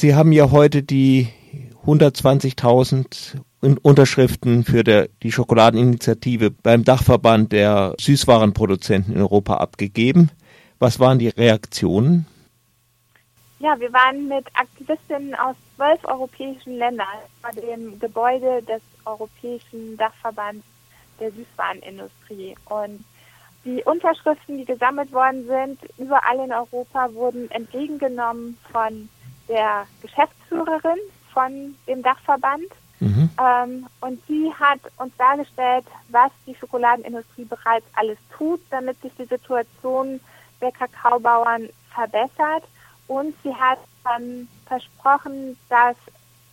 Sie haben ja heute die 120.000 Unterschriften für der, die Schokoladeninitiative beim Dachverband der Süßwarenproduzenten in Europa abgegeben. Was waren die Reaktionen? Ja, wir waren mit Aktivistinnen aus zwölf europäischen Ländern vor dem Gebäude des Europäischen Dachverbands der Süßwarenindustrie. Und die Unterschriften, die gesammelt worden sind, überall in Europa, wurden entgegengenommen von der Geschäftsführerin von dem Dachverband. Mhm. Ähm, und sie hat uns dargestellt, was die Schokoladenindustrie bereits alles tut, damit sich die Situation der Kakaobauern verbessert und sie hat ähm, versprochen, dass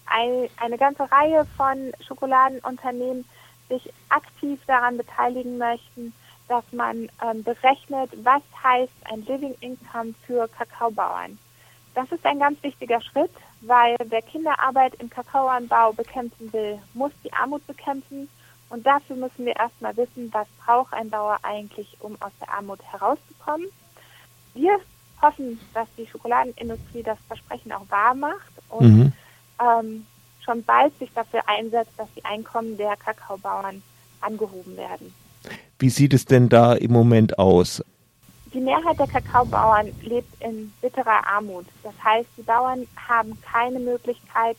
ein, eine ganze Reihe von Schokoladenunternehmen sich aktiv daran beteiligen möchten, dass man ähm, berechnet, was heißt ein Living Income für Kakaobauern. Das ist ein ganz wichtiger Schritt, weil wer Kinderarbeit im Kakaoanbau bekämpfen will, muss die Armut bekämpfen. Und dafür müssen wir erstmal wissen, was braucht ein Bauer eigentlich, um aus der Armut herauszukommen. Wir hoffen, dass die Schokoladenindustrie das Versprechen auch wahr macht und mhm. ähm, schon bald sich dafür einsetzt, dass die Einkommen der Kakaobauern angehoben werden. Wie sieht es denn da im Moment aus? Die Mehrheit der Kakaobauern lebt in bitterer Armut. Das heißt, die Bauern haben keine Möglichkeit,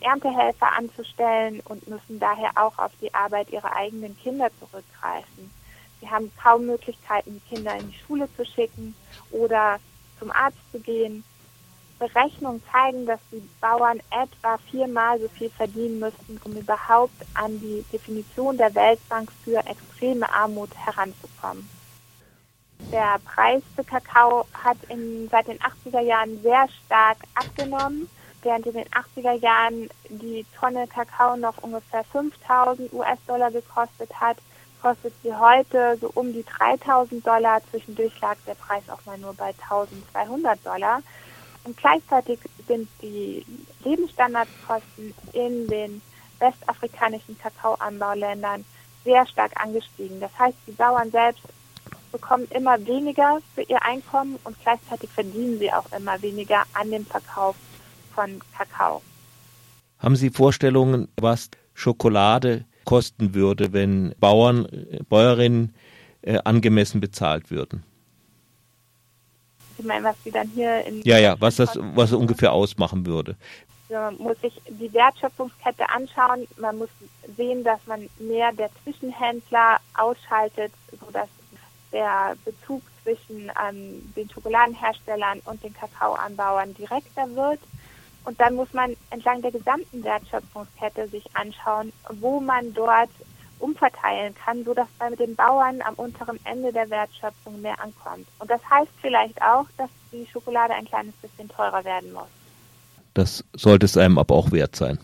Erntehelfer anzustellen und müssen daher auch auf die Arbeit ihrer eigenen Kinder zurückgreifen. Sie haben kaum Möglichkeiten, die Kinder in die Schule zu schicken oder zum Arzt zu gehen. Berechnungen zeigen, dass die Bauern etwa viermal so viel verdienen müssten, um überhaupt an die Definition der Weltbank für extreme Armut heranzukommen. Der Preis für Kakao hat in, seit den 80er Jahren sehr stark abgenommen, während in den 80er Jahren die Tonne Kakao noch ungefähr 5000 US-Dollar gekostet hat, kostet sie heute so um die 3000 Dollar. Zwischendurch lag der Preis auch mal nur bei 1200 Dollar. Und gleichzeitig sind die Lebensstandardkosten in den westafrikanischen Kakaoanbauländern sehr stark angestiegen. Das heißt, die Bauern selbst bekommen immer weniger für ihr Einkommen und gleichzeitig verdienen sie auch immer weniger an dem Verkauf von Kakao. Haben Sie Vorstellungen, was Schokolade kosten würde, wenn Bauern, Bäuerinnen äh, angemessen bezahlt würden. Ich meine, was sie dann hier in Ja, ja, was das was ungefähr ausmachen würde. Man muss sich die Wertschöpfungskette anschauen. Man muss sehen, dass man mehr der Zwischenhändler ausschaltet, sodass der Bezug zwischen ähm, den Schokoladenherstellern und den Kakaoanbauern direkter wird. Und dann muss man entlang der gesamten Wertschöpfungskette sich anschauen, wo man dort umverteilen kann, sodass bei den Bauern am unteren Ende der Wertschöpfung mehr ankommt. Und das heißt vielleicht auch, dass die Schokolade ein kleines bisschen teurer werden muss. Das sollte es einem aber auch wert sein.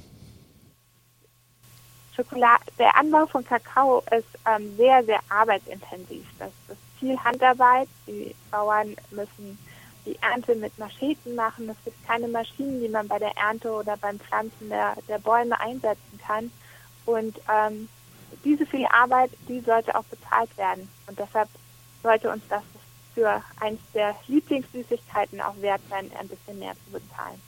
Schokolade, der Anbau von Kakao ist ähm, sehr, sehr arbeitsintensiv. Das ist viel Handarbeit. Die Bauern müssen die Ernte mit Mascheten machen. Es gibt keine Maschinen, die man bei der Ernte oder beim Pflanzen der, der Bäume einsetzen kann. Und ähm, diese viel Arbeit, die sollte auch bezahlt werden. Und deshalb sollte uns das für eins der Lieblingssüßigkeiten auch wert sein, ein bisschen mehr zu bezahlen.